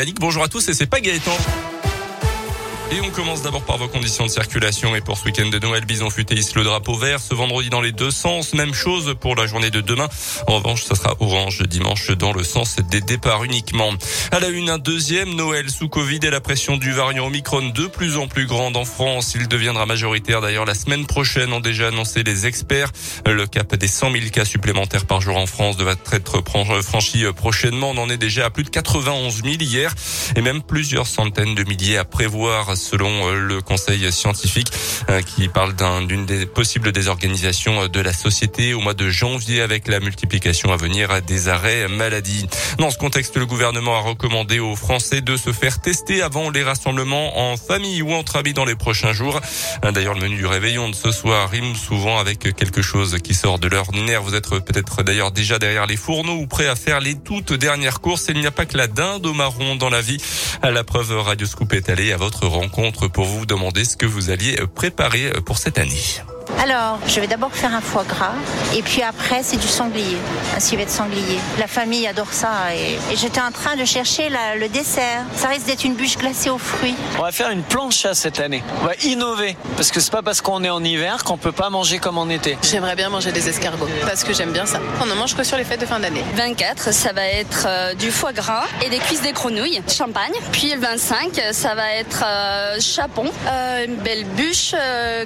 Yannick, bonjour à tous et c'est pas Gaëtan. Et on commence d'abord par vos conditions de circulation. Et pour ce week-end de Noël, Bison Futé hisse le drapeau vert ce vendredi dans les deux sens. Même chose pour la journée de demain. En revanche, ça sera orange dimanche dans le sens des départs uniquement. À la une, un deuxième Noël sous Covid et la pression du variant Omicron de plus en plus grande en France. Il deviendra majoritaire d'ailleurs la semaine prochaine, ont déjà annoncé les experts. Le cap des 100 000 cas supplémentaires par jour en France devrait être franchi prochainement. On en est déjà à plus de 91 000 hier et même plusieurs centaines de milliers à prévoir selon euh, le conseil scientifique euh, qui parle d'une des possibles désorganisations euh, de la société au mois de janvier avec la multiplication à venir des arrêts maladie. Dans ce contexte, le gouvernement a recommandé aux Français de se faire tester avant les rassemblements en famille ou entre amis dans les prochains jours. D'ailleurs, le menu du réveillon de ce soir rime souvent avec quelque chose qui sort de l'ordinaire. Vous êtes peut-être d'ailleurs déjà derrière les fourneaux ou prêt à faire les toutes dernières courses. Il n'y a pas que la dinde au marron dans la vie. La preuve Radio Scoop est allée à votre rang pour vous demander ce que vous alliez préparer pour cette année. Alors, je vais d'abord faire un foie gras et puis après, c'est du sanglier, un civet de sanglier. La famille adore ça et, j'étais en train de chercher le dessert. Ça risque d'être une bûche glacée aux fruits. On va faire une plancha cette année. On va innover parce que c'est pas parce qu'on est en hiver qu'on peut pas manger comme en été. J'aimerais bien manger des escargots parce que j'aime bien ça. On ne mange que sur les fêtes de fin d'année. 24, ça va être euh, du foie gras et des cuisses des grenouilles, champagne. Puis le 25, ça va être euh, chapon, euh, une belle bûche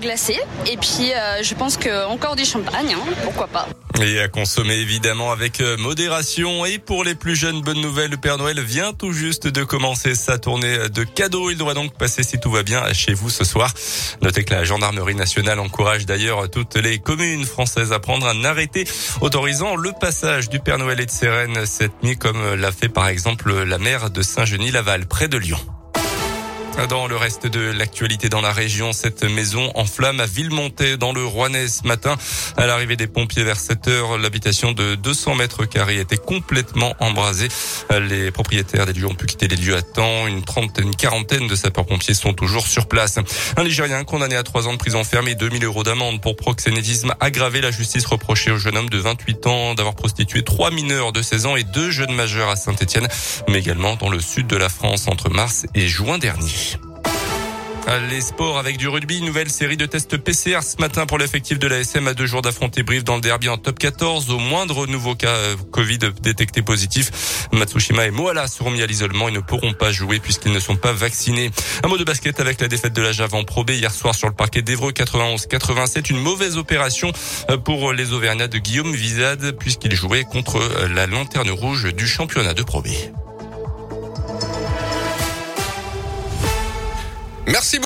glacée et puis euh, je pense que encore du champagne, hein, pourquoi pas. Et à consommer évidemment avec euh, modération. Et pour les plus jeunes, bonne nouvelle, le Père Noël vient tout juste de commencer sa tournée de cadeaux. Il doit donc passer, si tout va bien, chez vous ce soir. Notez que la gendarmerie nationale encourage d'ailleurs toutes les communes françaises à prendre un arrêté autorisant le passage du Père Noël et de ses cette nuit, comme l'a fait par exemple la maire de Saint-Genis-Laval, près de Lyon. Dans le reste de l'actualité dans la région, cette maison en flamme à Villemontais dans le Rouennais ce matin. À l'arrivée des pompiers vers 7 heures, l'habitation de 200 mètres carrés était complètement embrasée. Les propriétaires des lieux ont pu quitter les lieux à temps. Une trentaine, une quarantaine de sapeurs-pompiers sont toujours sur place. Un Ligérien condamné à trois ans de prison ferme et 2000 euros d'amende pour proxénétisme aggravé. La justice reprochait au jeune homme de 28 ans d'avoir prostitué trois mineurs de 16 ans et deux jeunes majeurs à Saint-Etienne, mais également dans le sud de la France entre mars et juin dernier. Les sports avec du rugby, nouvelle série de tests PCR ce matin pour l'effectif de la SM à deux jours d'affronter Brive dans le derby en top 14. Au moindre nouveau cas euh, Covid détecté positif, Matsushima et Moala seront mis à l'isolement et ne pourront pas jouer puisqu'ils ne sont pas vaccinés. Un mot de basket avec la défaite de la Java en Pro hier soir sur le parquet d'Evreux 91-87. Une mauvaise opération euh, pour les Auvergnats de Guillaume Vizade puisqu'il jouait contre euh, la lanterne rouge du championnat de Pro. Merci